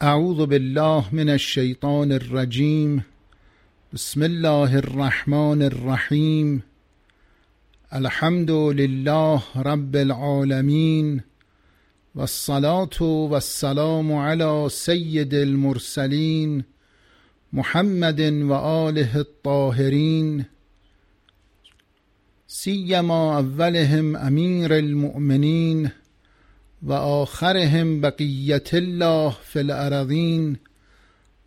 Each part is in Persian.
اعوذ بالله من الشیطان الرجیم بسم الله الرحمن الرحیم الحمد لله رب العالمین والصلاة والسلام على سید المرسلین محمد و آله الطاهرین سیما اولهم امیر المؤمنین و آخرهم بقیت الله فی الارضین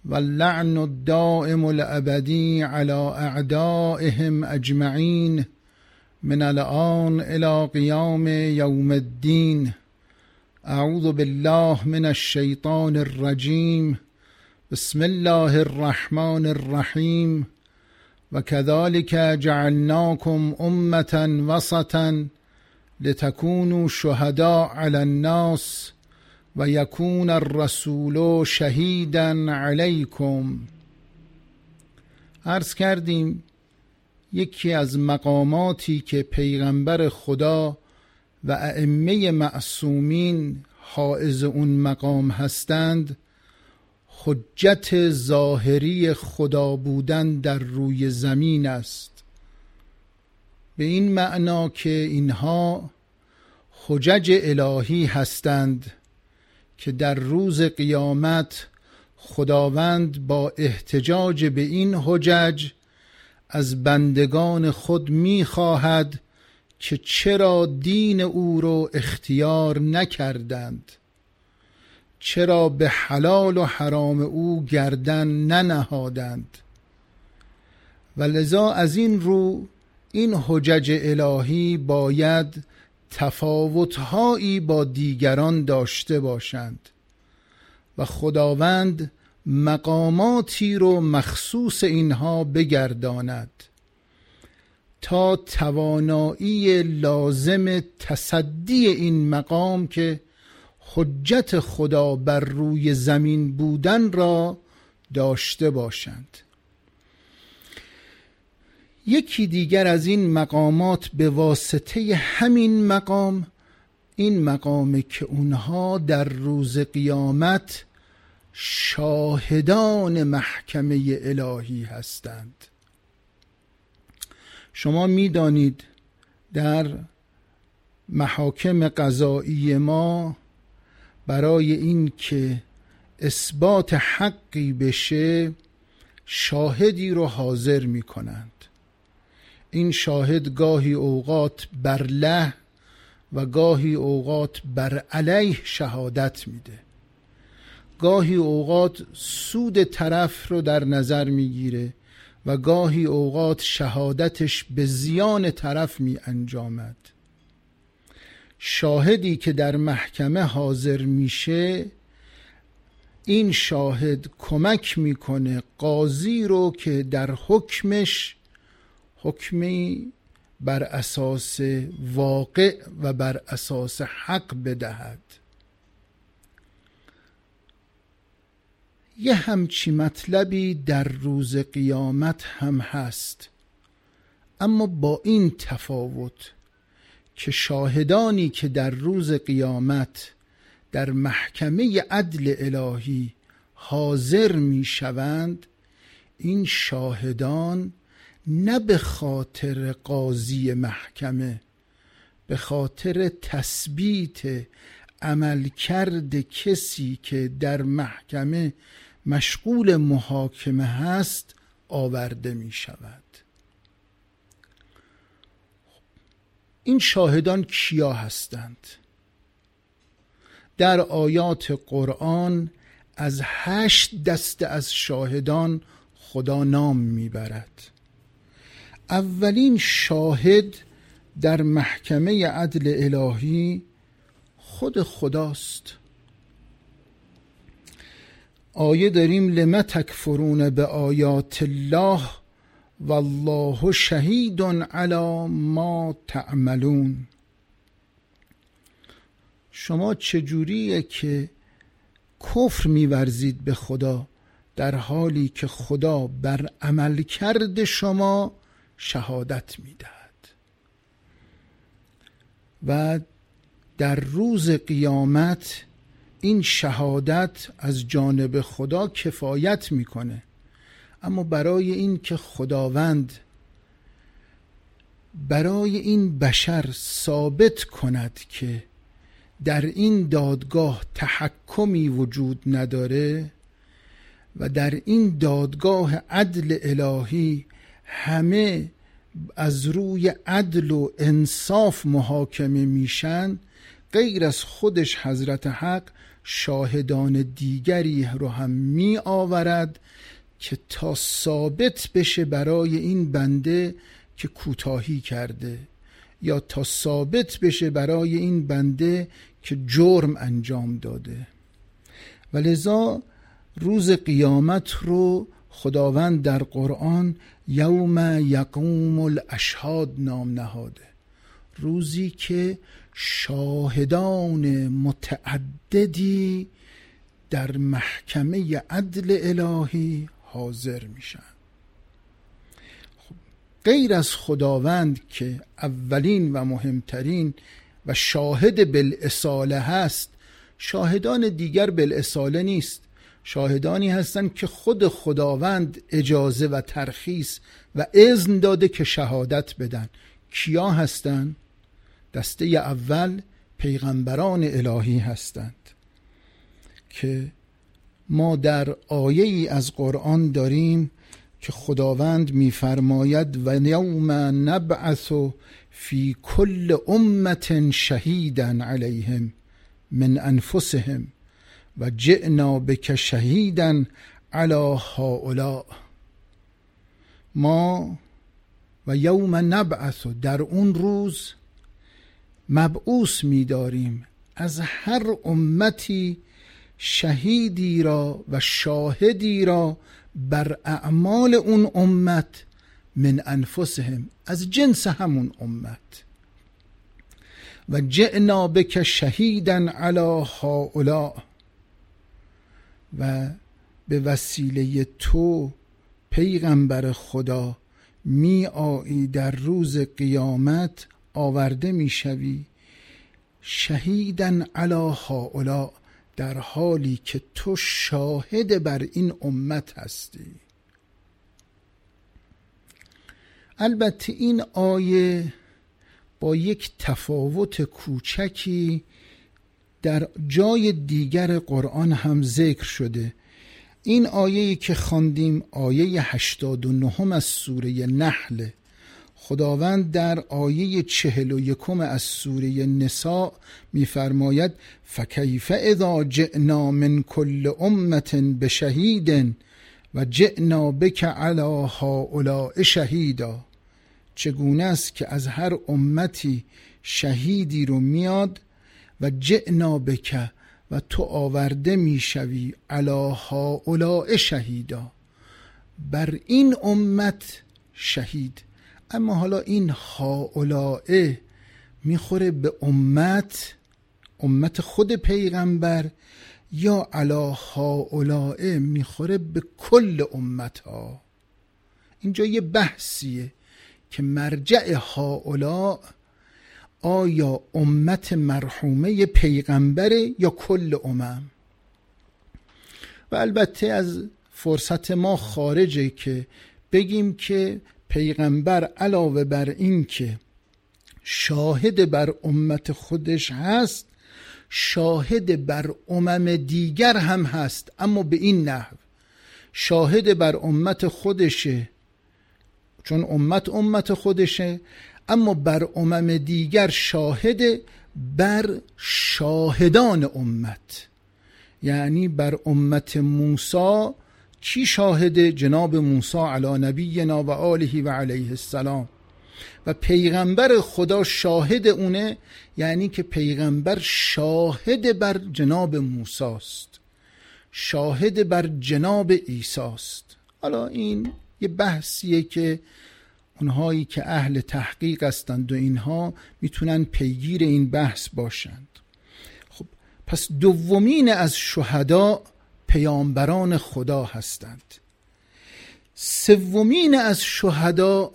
و اللعن الدائم الابدی على اعدائهم اجمعین من الان إلى قیام یوم الدین. اعوذ بالله من الشیطان الرجیم. بسم الله الرحمن الرحیم. و كذلك جعلناكم امة وسطا لتكونوا شهداء على الناس و یکون الرسول شهیدا علیکم. عرض کردیم یکی از مقاماتی که پیغمبر خدا و ائمه معصومین حائز اون مقام هستند حجت ظاهری خدا بودن در روی زمین است. به این معنا که اینها حجج الهی هستند که در روز قیامت خداوند با احتجاج به این حجج از بندگان خود می خواهد که چرا دین او را اختیار نکردند چرا به حلال و حرام او گردن ننهادند. و لذا از این رو این حجج الهی باید تفاوتهایی با دیگران داشته باشند و خداوند مقاماتی رو مخصوص اینها بگرداند تا توانایی لازم تصدی این مقام که حجت خدا بر روی زمین بودن را داشته باشند. یکی دیگر از این مقامات به واسطه همین مقام این مقامه که اونها در روز قیامت شاهدان محکمه الهی هستند. شما می‌دانید در محاکم قضایی ما برای این که اثبات حقی بشه شاهدی رو حاضر می کنند این شاهد گاهی اوقات بر له و گاهی اوقات بر علیه شهادت میده. گاهی اوقات سود طرف رو در نظر می‌گیره و گاهی اوقات شهادتش به زیان طرف می انجامد شاهدی که در محکمه حاضر میشه این شاهد کمک می‌کنه قاضی رو که در حکمش حکمی بر اساس واقع و بر اساس حق بدهد. یه همچی مطلبی در روز قیامت هم هست اما با این تفاوت که شاهدانی که در روز قیامت در محکمه عدل الهی حاضر می شوند این شاهدان نه به خاطر قاضی محکمه به خاطر تثبیت عملکرد کسی که در محکمه مشغول محاکمه هست آورده می شود این شاهدان کیا هستند؟ در آیات قرآن از هشت دسته از شاهدان خدا نام می‌برد. اولین شاهد در محکمه عدل الهی خود خداست. آیه داریم لم تکفرون به آیات الله والله شهید علی ما تعملون. شما چجوریه که کفر میورزید به خدا در حالی که خدا بر عمل کرد شما شهادت می‌دهد. و در روز قیامت این شهادت از جانب خدا کفایت می‌کنه. اما برای این که خداوند برای این بشر ثابت کند که در این دادگاه تحکمی وجود نداره و در این دادگاه عدل الهی همه از روی عدل و انصاف محاکمه میشن غیر از خودش حضرت حق شاهدان دیگری رو هم می آورد که تا ثابت بشه برای این بنده که کوتاهی کرده یا تا ثابت بشه برای این بنده که جرم انجام داده. و لذا روز قیامت رو خداوند در قرآن یوم یقوم الاشهاد نام نهاده. روزی که شاهدان متعددی در محکمه عدل الهی حاضر میشن. خب غیر از خداوند که اولین و مهمترین و شاهد بالاصاله هست شاهدان دیگر بالاصاله نیست. شاهدانی هستند که خود خداوند اجازه و ترخیص و اذن داده که شهادت بدن. کیا هستند؟ دسته اول پیغمبران الهی هستند که ما در آیه ای از قرآن داریم که خداوند میفرماید و یوم نبعث فی کل امت شهیدا علیهم من انفسهم. و جئنا بک شهیدا علی هؤلاء. ما و یوم نبعث در اون روز مبعوث میداریم از هر امتی شهیدی را و شاهدی را بر اعمال اون امت من انفسهم از جنس همون امت. و جئنا بک شهیدا علی هؤلاء. و به وسیله تو پیغمبر خدا می آیی در روز قیامت آورده می شوی شهیدن علی هؤلاء در حالی که تو شاهد بر این امت هستی. البته این آیه با یک تفاوت کوچکی در جای دیگر قرآن هم ذکر شده. این آیه که خواندیم آیه 89 از سوره نحل. خداوند در آیه چهل و یکم از سوره نساء میفرماید فکیف اذا جئنا من کل امت بشهید و جئنا بک علی هؤلاء شهیدا. چگونه است که از هر امتی شهیدی رو میاد و جئنا بک و تو آورده می‌شوی علی هؤلاء شهیدا. بر این امت شهید. اما حالا این هاولائه می‌خوره به امت امت خود پیغمبر یا علا هاولائه می‌خوره به کل امت ها اینجا یه بحثیه که مرجع هاولا آیا امت مرحومه پیغمبره یا کل امم؟ و البته از فرصت ما خارجه که بگیم که پیغمبر علاوه بر این که شاهد بر امت خودش هست شاهد بر امم دیگر هم هست اما به این نحو. شاهد بر امت خودشه چون امت امت خودشه. اما بر امم دیگر شاهد بر شاهدان امت. یعنی بر امت موسی چی شاهد؟ جناب موسی علی نبینا و آله و علیه السلام. و پیغمبر خدا شاهد اونه یعنی که پیغمبر شاهد بر جناب موسی است. شاهد بر جناب عیسی است. حالا این یه بحثیه که اونهایی که اهل تحقیق هستند و اینها می‌تونن پیگیر این بحث باشند. خب پس دومین از شهدا پیامبران خدا هستند. سومین از شهدا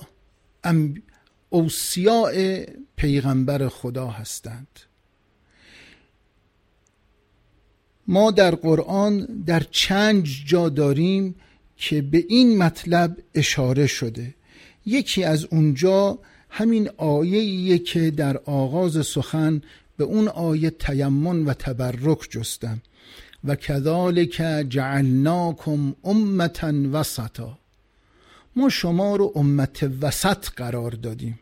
اوسیاء پیغمبر خدا هستند. ما در قرآن در چند جا داریم که به این مطلب اشاره شده. یکی از اونجا همین آیه که در آغاز سخن به اون آیه تیمن و تبرک جستم. و کذالک جعلناکم امتا وسطا. ما شما رو امت وسط قرار دادیم.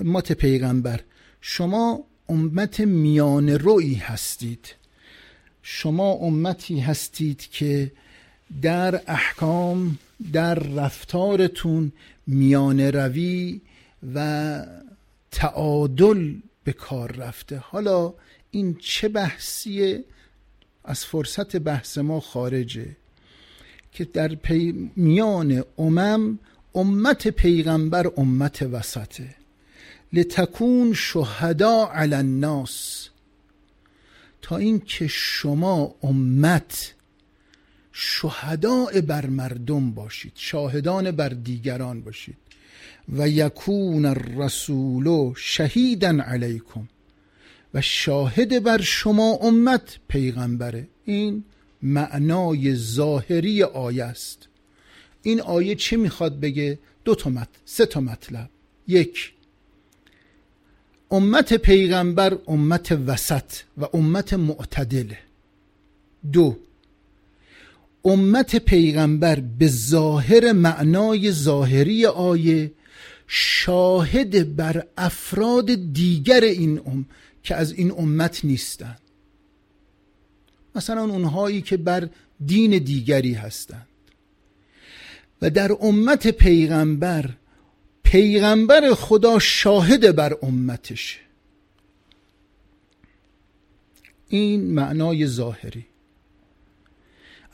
امت پیغمبر شما امت میان روی هستید. شما امتی هستید که در احکام در رفتارتون میان روی و تعادل به کار رفته. حالا این چه بحثیه؟ از فرصت بحث ما خارجه. که در پی میان امم امت پیغمبر امت وسطه. لتکون شهدا علی الناس. تا اینکه شما امت شهداء بر مردم باشید شاهدان بر دیگران باشید. و یکون الرسول شهیدا علیکم. و شاهد بر شما امت پیغمبره. این معنای ظاهری آیه است. این آیه چه می‌خواد بگه؟ دو تا مط... سه تا مطلب. یک امت پیغمبر امت وسط و امت معتدله. دو امت پیغمبر به ظاهر معنای ظاهری آیه شاهد بر افراد دیگر این ام که از این امت نیستند مثلا اونهایی که بر دین دیگری هستند. و در امت پیغمبر پیغمبر خدا شاهد بر امتش این معنای ظاهری.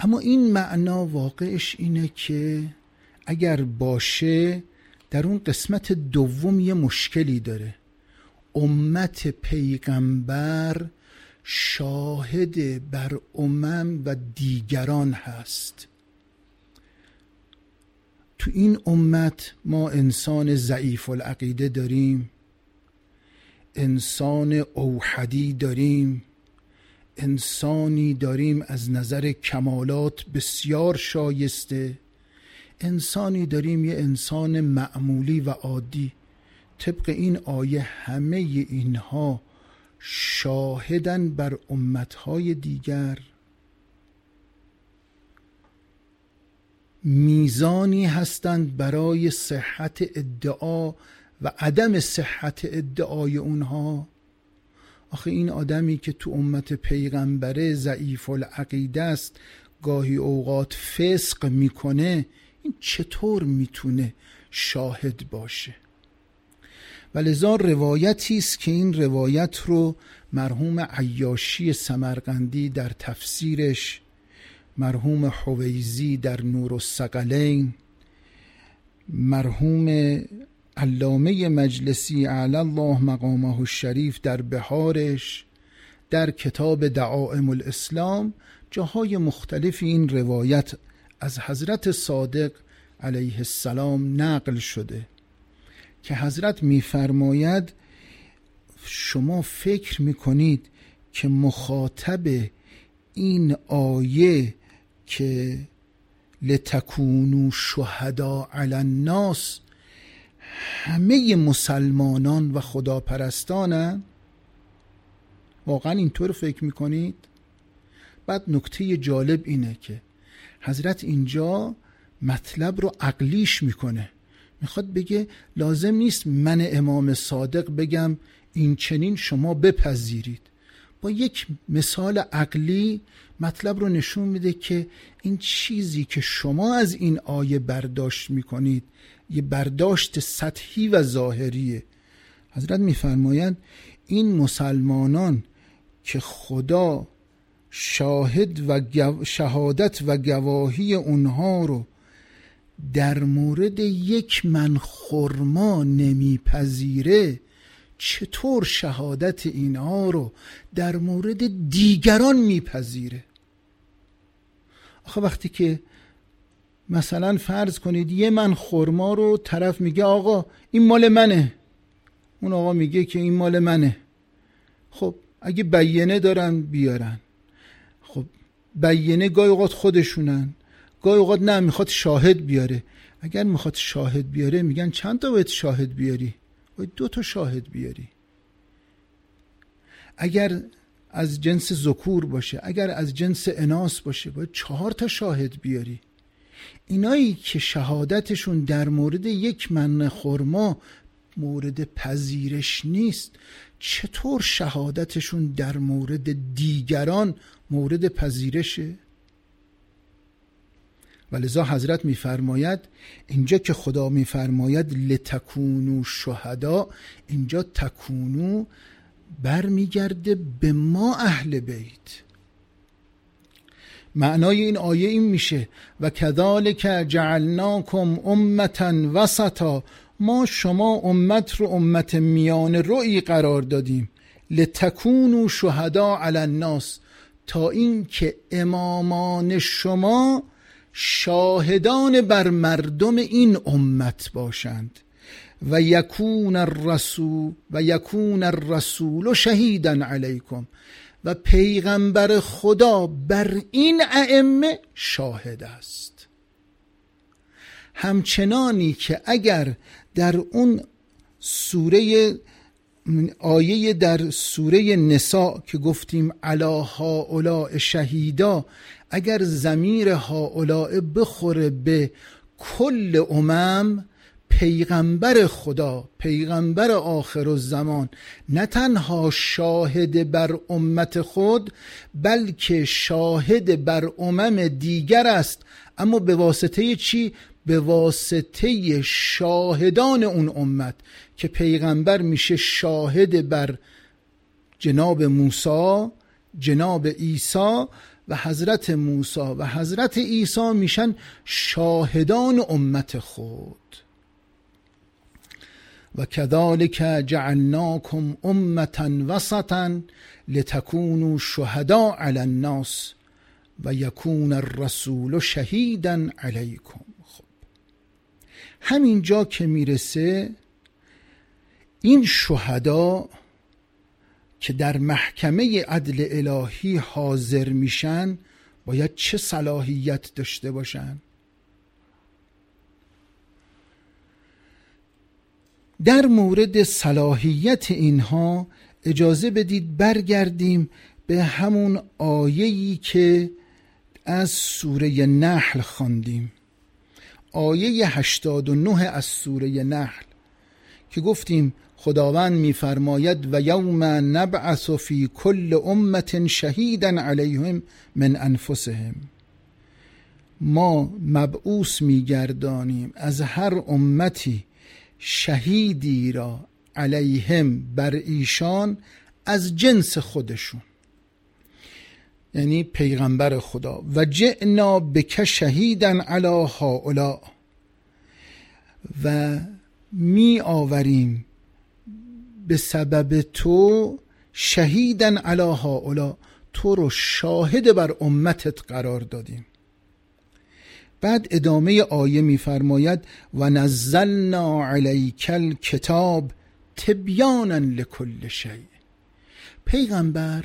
اما این معنا واقعش اینه که اگر باشه در اون قسمت دوم یه مشکلی داره. امت پیغمبر شاهد بر امم و دیگران هست. تو این امت ما انسان ضعیف العقیده داریم انسان اوحدی داریم انسانی داریم از نظر کمالات بسیار شایسته. انسانی داریم یه انسان معمولی و عادی. طبق این آیه همه اینها شاهدن بر امتهای دیگر. میزانی هستند برای صحت ادعا و عدم صحت ادعای اونها. آخه این آدمی که تو امت پیغمبره ضعیف العقیده است گاهی اوقات فسق می‌کنه این چطور می‌تونه شاهد باشه؟ و لذا روایتی است که این روایت رو مرحوم عیاشی سمرقندی در تفسیرش مرحوم حویزی در نور السقلین مرحوم علامه مجلسی اعلی الله مقامه الشریف در بهارش در کتاب دعائم الاسلام جاهای مختلف این روایت از حضرت صادق علیه السلام نقل شده که حضرت میفرماید شما فکر می‌کنید که مخاطب این آیه که لتکونو شهدا علی الناس همه مسلمانان و خداپرستانن واقعا اینطور فکر می‌کنید؟ بعد نکته جالب اینه که حضرت اینجا مطلب رو عقلیش می‌کنه. می‌خواد بگه لازم نیست من امام صادق بگم این چنین شما بپذیرید. با یک مثال عقلی مطلب رو نشون میده که این چیزی که شما از این آیه برداشت می‌کنید یه برداشت سطحی و ظاهریه. حضرت میفرمایند این مسلمانان که خدا شاهد و شهادت و گواهی اونها رو در مورد یک من خرما نمیپذیره چطور شهادت اینها رو در مورد دیگران میپذیره؟ آخه وقتی که مثلا فرض کنید یه من خورما رو طرف میگه آقا این مال منه. اون آقا میگه که این مال منه. خب اگه بیانه دارن بیارن. خب بیینه گاهی اوقات خودشونن. گاهی اوقات نه می‌خواد شاهد بیاره. اگر می‌خواد شاهد بیاره میگن چند تا باید شاهد بیاری؟ باید دو تا شاهد بیاری. اگر از جنس ذکور باشه اگر از جنس اناس باشه باید چهار تا شاهد بیاری. اینایی که شهادتشون در مورد یک من خورما مورد پذیرش نیست چطور شهادتشون در مورد دیگران مورد پذیرشه؟ ولذا حضرت میفرماید اینجا که خدا میفرماید لتکونو شهدا اینجا تکونو برمیگرده به ما اهل بیت. معنای این آیه این میشه و کذالک جعلناکم امتا وسطا. ما شما امت رو امت میان روی قرار دادیم. لتکونو شهدا علی الناس. تا اینکه امامان شما شاهدان بر مردم این امت باشند. و یکون الرسول و یکون الرسول شهیدا علیکم. و پیغمبر خدا بر این ائمه شاهد است. همچنانی که اگر در اون سوره آیه در سوره نساء که گفتیم علا هاولاء شهیدا اگر زمیر هاولاء بخوره به کل امم پیغمبر خدا پیغمبر آخر الزمان. نه تنها شاهد بر امت خود بلکه شاهد بر امم دیگر است. اما به واسطه چی؟ به واسطه شاهدان اون امت که پیغمبر میشه شاهد بر جناب موسی جناب عیسی و حضرت موسی. و حضرت عیسی میشن شاهدان امت خود. و کذالک جعلناکم امتا وسطا لتكونوا شهدا علی الناس و یکون الرسول شهیدا علیکم. خب. همینجا که می‌رسه این شهدا که در محکمه عدل الهی حاضر میشن باید چه صلاحیت داشته باشن؟ در مورد صلاحیت اینها اجازه بدید برگردیم به همون آیه‌ای که از سوره نحل خواندیم. آیه 89 از سوره نحل که گفتیم خداوند میفرماید و یوم نبعث فی کل امت شهیدا علیهم من انفسهم ما مبعوث میگردانیم از هر امتی شهیدی را علیهم بر ایشان از جنس خودشون. یعنی پیغمبر خدا. و جئنا بک شهیدن علی هؤلاء. و می آوریم به سبب تو شهیدن علی هؤلاء. تو رو شاهد بر امتت قرار دادیم. بعد ادامه آیه میفرماید و نزلنا علیک الکتاب تبیانا لکل شیء پیغمبر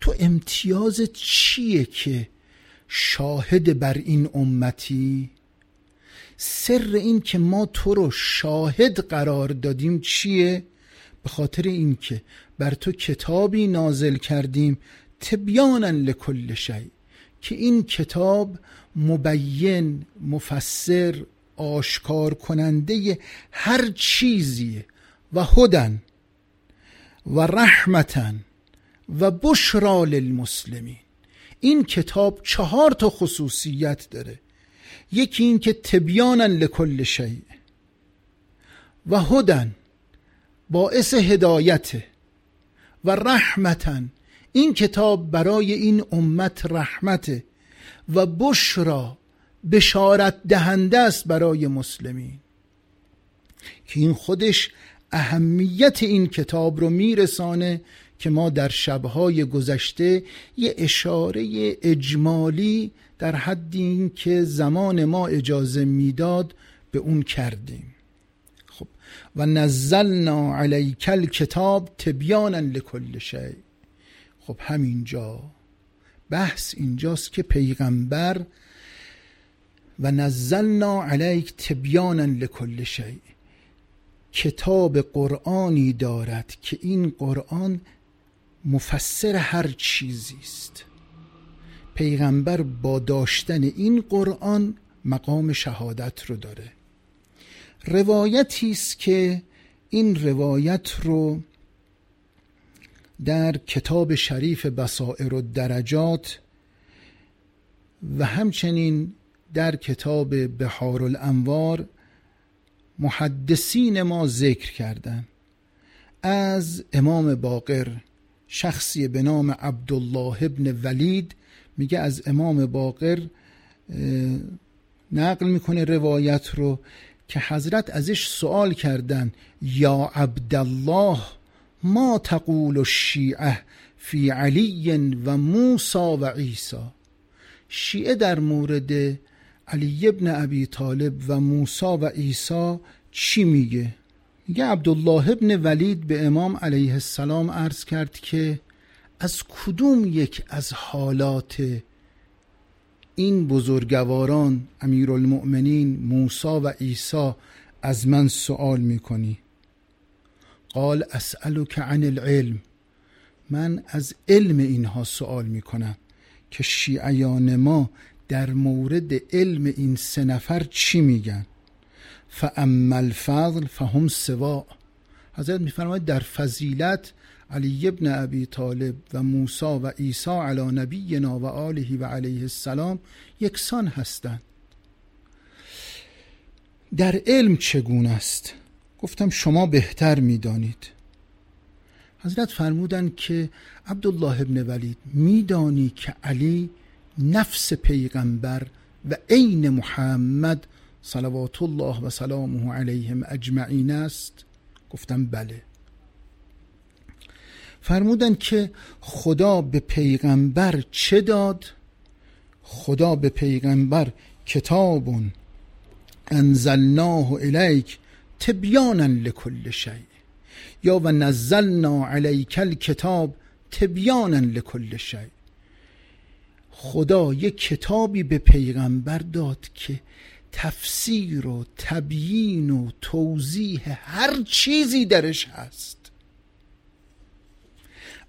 تو امتیاز چیه که شاهد بر این امتی؟ سر این که ما تو رو شاهد قرار دادیم چیه؟ به خاطر اینکه بر تو کتابی نازل کردیم تبیانا لکل شیء که این کتاب مبین مفسر آشکار کننده هر چیزی و هدن و رحمتن و بشرا للمسلمین. این کتاب چهار تا خصوصیت داره. یکی این که تبیانا لکل شیء و هدن باعث هدایت و رحمتن. این کتاب برای این امت رحمته و بشرا بشارت دهنده است برای مسلمین. که این خودش اهمیت این کتاب رو میرسانه که ما در شبهای گذشته یه اشاره اجمالی در حد این که زمان ما اجازه می‌داد به اون کردیم. خب و نزلنا علیک الکتاب تبیانا لکل شیء خب همینجا بحث اینجاست که پیغمبر و نزلنا علیک تبیانا لکل شیء. کتاب قرآنی دارد که این قرآن مفسر هر چیزی است. پیغمبر با داشتن این قرآن مقام شهادت رو داره. روایتی است که این روایت رو در کتاب شریف بصائر و درجات و همچنین در کتاب بحار الانوار محدثین ما ذکر کردن. از امام باقر شخصی به نام عبدالله ابن ولید میگه از امام باقر نقل می‌کنه روایت رو که حضرت ازش سوال کردن یا عبدالله؟ ما تقول الشیعه فی علی و موسا و عیسی. شیعه در مورد علی ابن ابی طالب و موسا و عیسی چی میگه؟ میگه عبدالله ابن ولید به امام علیه السلام عرض کرد که از کدوم یک از حالات این بزرگواران امیرالمؤمنین موسا و عیسی از من سوال می‌کنی؟ قال اسألك عن العلم. من از علم اینها سوال می‌کنم که شیعیان ما در مورد علم این سه نفر چی میگن؟ فاما الفضل فهم سوا. حضرت میفرماید در فضیلت علی ابن ابی طالب و موسی و عیسی علی نبینا و آله و علیه السلام یکسان هستند. در علم چگونه است؟ گفتم شما بهتر می‌دانید. حضرت فرمودند که عبدالله ابن ولید میدانی که علی نفس پیغمبر و عین محمد صلوات الله و سلامه علیهم اجمعین است؟ گفتم بله. فرمودن که خدا به پیغمبر چه داد؟ خدا به پیغمبر کتاب انزلناه الیک تبیانا لکل شیء. یا و نزلنا علیک الکتاب تبیانا لکل شیء. خدا یک کتابی به پیغمبر داد که تفسیر و تبیین و توضیح هر چیزی درش هست.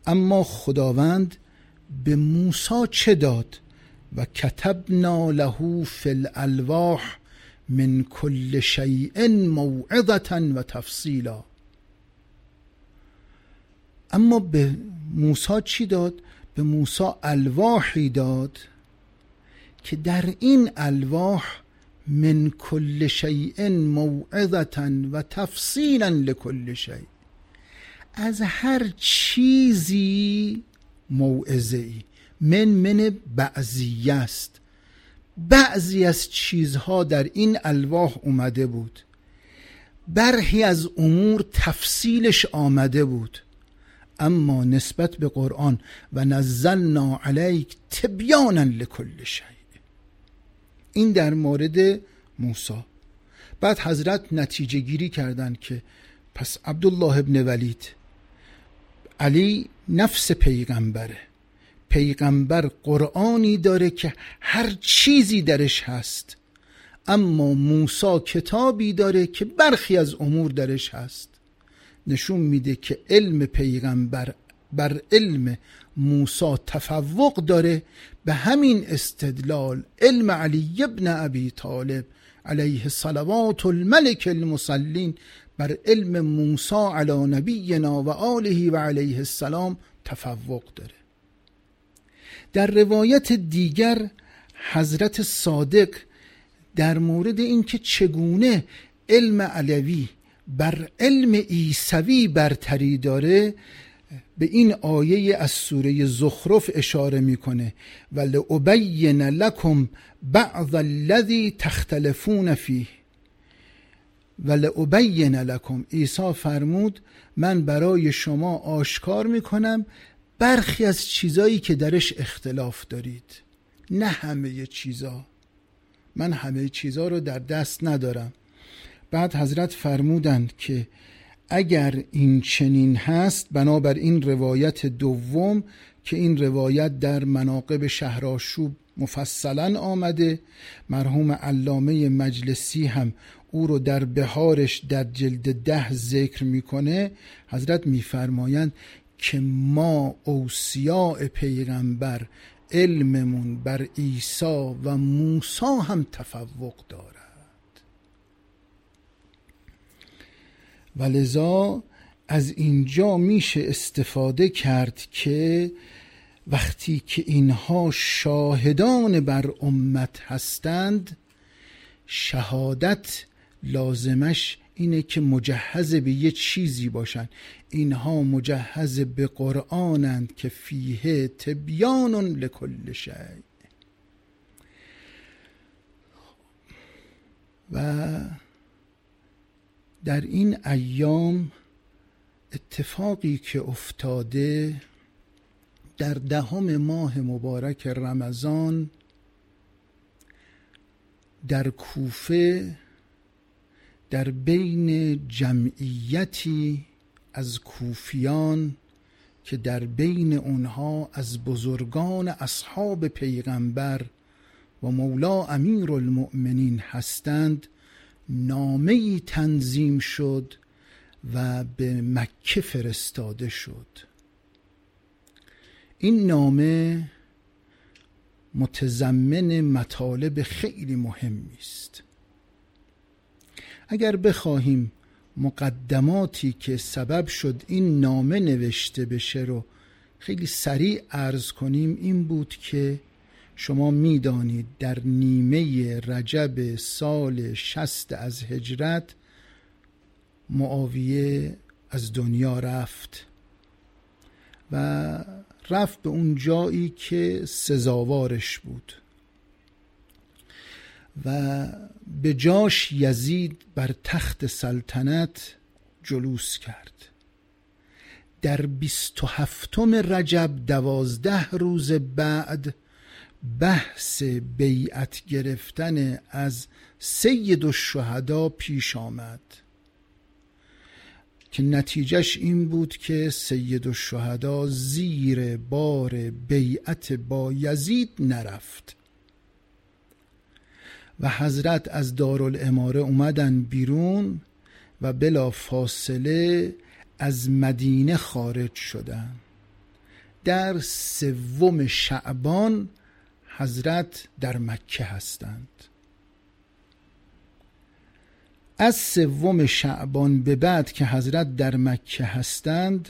اما خداوند به موسی چه داد؟ و کتبنا له فی الالواح من کل شیء موعظه و تفصیلا. اما به موسی چی داد؟ به موسی الواحی داد که در این الواح من کل شیء موعظه و تفصیلا لکل شیء. از هر چیزی موعظه ای من من بعضی است. بعضی از چیزها در این الواح اومده بود. برخی از امور تفصیلش آمده بود. اما نسبت به قرآن و نزلنا علیک تبیانا لکل شیء. این در مورد موسی. بعد حضرت نتیجه گیری کردند که پس عبدالله ابن ولید علی نفس پیغمبره. پیغمبر قرآنی داره که هر چیزی درش هست. اما موسا کتابی داره که برخی از امور درش هست. نشون میده که علم پیغمبر بر علم موسا تفوق داره. به همین استدلال علم علی ابن ابی طالب علیه صلوات الملک المسلین بر علم موسی علی نبینا و آله و علیه السلام تفوق داره. در روایت دیگر حضرت صادق در مورد اینکه چگونه علم علوی بر علم عیسوی برتری داره به این آیه از سوره زخرف اشاره می‌کنه. و لأبین لکم بعض الذی تختلفون فیه. و لأبین لکم. عیسی فرمود من برای شما آشکار می‌کنم برخی از چیزایی که درش اختلاف دارید. نه همه چیزا. من همه چیزا رو در دست ندارم. بعد حضرت فرمودند که اگر این چنین هست بنابر این روایت دوم که این روایت در مناقب شهراشوب مفصلا آمده مرحوم علامه مجلسی هم او رو در بهارش در جلد ده ذکر می‌کنه حضرت میفرمایند که ما اوسیاء پیغمبر علممون بر عیسی و موسی هم تفوق دارد. و از اینجا میشه استفاده کرد که وقتی که اینها شاهدان بر امت هستند شهادت لازمش اینه که مجهز به یه چیزی باشن. اینها مجهز به قرآنند که فیه تبیان لکل شی و در این ایام اتفاقی که افتاده در دهم ماه مبارک رمضان در کوفه در بین جمعیتی از کوفیان که در بین اونها از بزرگان اصحاب پیغمبر و مولا امیر المؤمنین هستند نامه تنظیم شد و به مکه فرستاده شد. این نامه متضمن مطالب خیلی مهمی است. اگر بخواهیم مقدماتی که سبب شد این نامه نوشته بشه رو خیلی سریع عرض کنیم این بود که شما می‌دانید در نیمه رجب سال شست از هجرت معاویه از دنیا رفت و رفت به اون جایی که سزاوارش بود. و به جاش یزید بر تخت سلطنت جلوس کرد. در بیست و هفتم رجب دوازده روز بعد بحث بیعت گرفتن از سید الشهدا پیش آمد. که نتیجهش این بود که سید الشهدا زیر بار بیعت با یزید نرفت. و حضرت از دارالاماره اومدن بیرون و بلا فاصله از مدینه خارج شدن. در سوم شعبان حضرت در مکه هستند. از سوم شعبان به بعد که حضرت در مکه هستند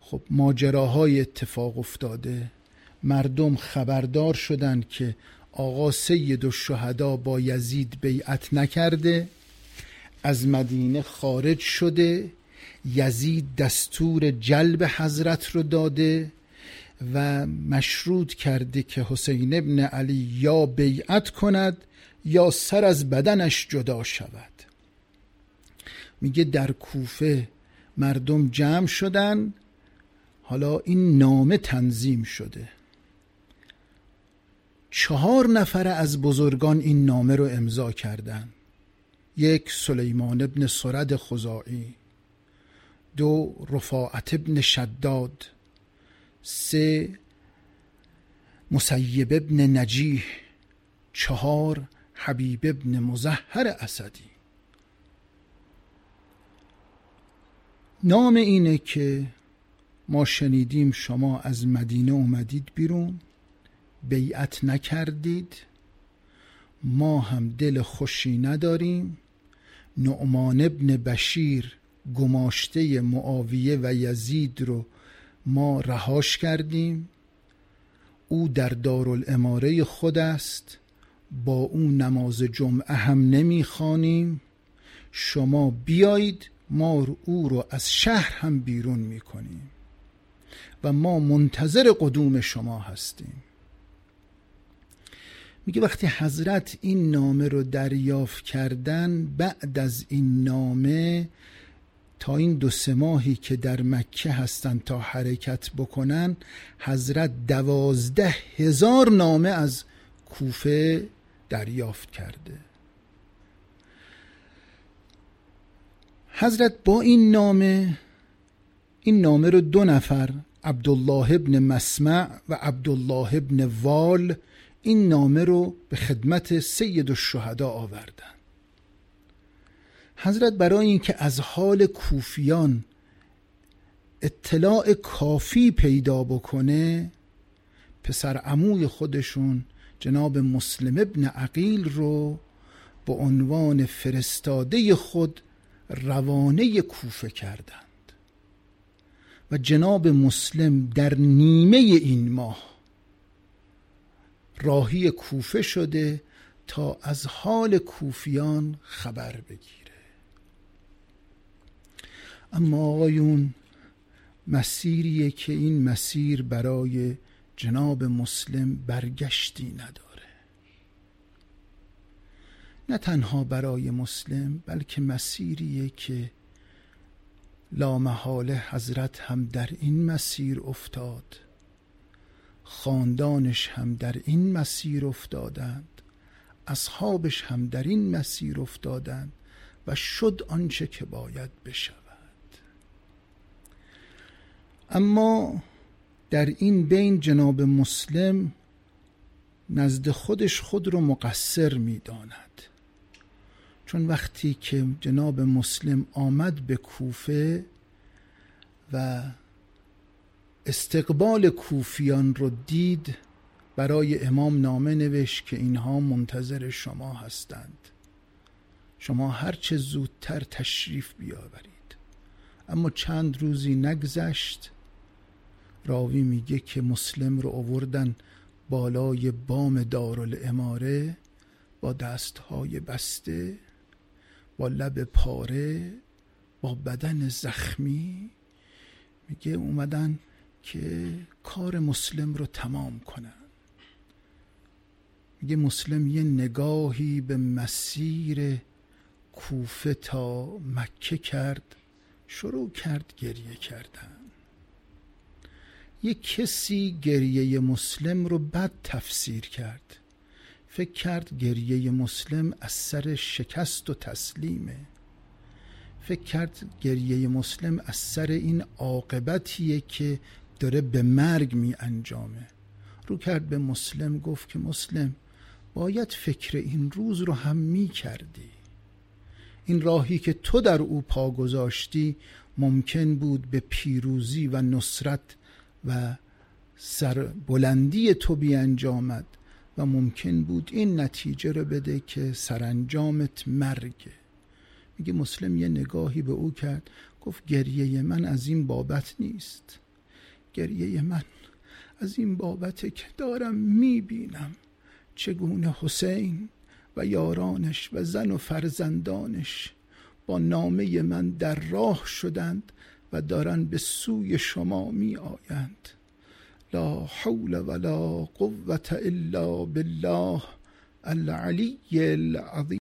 خب ماجراهای اتفاق افتاده. مردم خبردار شدند که آقا سید و شهدا با یزید بیعت نکرده از مدینه خارج شده یزید دستور جلب حضرت رو داده و مشروط کرده که حسین ابن علی یا بیعت کند یا سر از بدنش جدا شود. میگه در کوفه مردم جمع شدن حالا این نامه تنظیم شده. چهار نفر از بزرگان این نامه رو امضا کردند. یک سلیمان ابن سرد خزاعی دو رفاعت ابن شداد سه مسیب ابن نجیح چهار حبیب ابن مزهر اسدی. نام اینه که ما شنیدیم شما از مدینه اومدید بیرون. بیعت نکردید. ما هم دل خوشی نداریم. نعمان ابن بشیر گماشته معاویه و یزید رو ما رهاش کردیم. او در دارالاماره خود است. با او نماز جمعه هم نمی‌خوانیم. شما بیایید ما او رو از شهر هم بیرون می‌کنیم. و ما منتظر قدوم شما هستیم. میگه وقتی حضرت این نامه رو دریافت کردن بعد از این نامه تا این دو سه ماهی که در مکه هستند تا حرکت بکنن حضرت دوازده هزار نامه از کوفه دریافت کرده. حضرت با این نامه این نامه رو دو نفر عبدالله ابن مسمع و عبدالله ابن وال این نامه رو به خدمت سید الشهدا آوردن. حضرت برای اینکه از حال کوفیان اطلاع کافی پیدا بکنه پسر عموی خودشون جناب مسلم ابن عقیل رو به عنوان فرستاده خود روانه کوفه کردند. و جناب مسلم در نیمه این ماه راهی کوفه شده تا از حال کوفیان خبر بگیره. اما آقایون مسیریه که این مسیر برای جناب مسلم برگشتی نداره. نه تنها برای مسلم بلکه مسیریه که لامحاله حضرت هم در این مسیر افتاد. خاندانش هم در این مسیر افتادند. اصحابش هم در این مسیر افتادند و شد آنچه که باید بشود. اما در این بین جناب مسلم نزد خودش خود رو مقصر می‌داند. چون وقتی که جناب مسلم آمد به کوفه و استقبال کوفیان رو دید برای امام نامه نوشت که اینها منتظر شما هستند. شما هرچه زودتر تشریف بیاورید. اما چند روزی نگذشت راوی میگه که مسلم رو آوردن بالای بام دارالاماره با دستهای بسته با لب پاره با بدن زخمی. میگه اومدن که کار مسلم رو تمام کنن. میگه مسلم یه نگاهی به مسیر کوفه تا مکه کرد شروع کرد گریه کردن. یه کسی گریه مسلم رو بد تفسیر کرد. فکر کرد گریه مسلم از سر شکست و تسلیمه. فکر کرد گریه مسلم از سر این عاقبتیه که داره به مرگ می انجامه. رو کرد به مسلم گفت که مسلم باید فکر این روز رو هم می کردی. این راهی که تو در او پا گذاشتی ممکن بود به پیروزی و نصرت و سر بلندی تو بیانجامد و ممکن بود این نتیجه رو بده که سرانجامت مرگه. میگه مسلم یه نگاهی به او کرد گفت گریه من از این بابت نیست. گریه من. از این بابت که دارم می‌بینم چگونه حسین و یارانش و زن و فرزندانش با نامه من در راه شدند و دارن به سوی شما می آیند لا حول ولا قوة الا بالله العلی العظیم.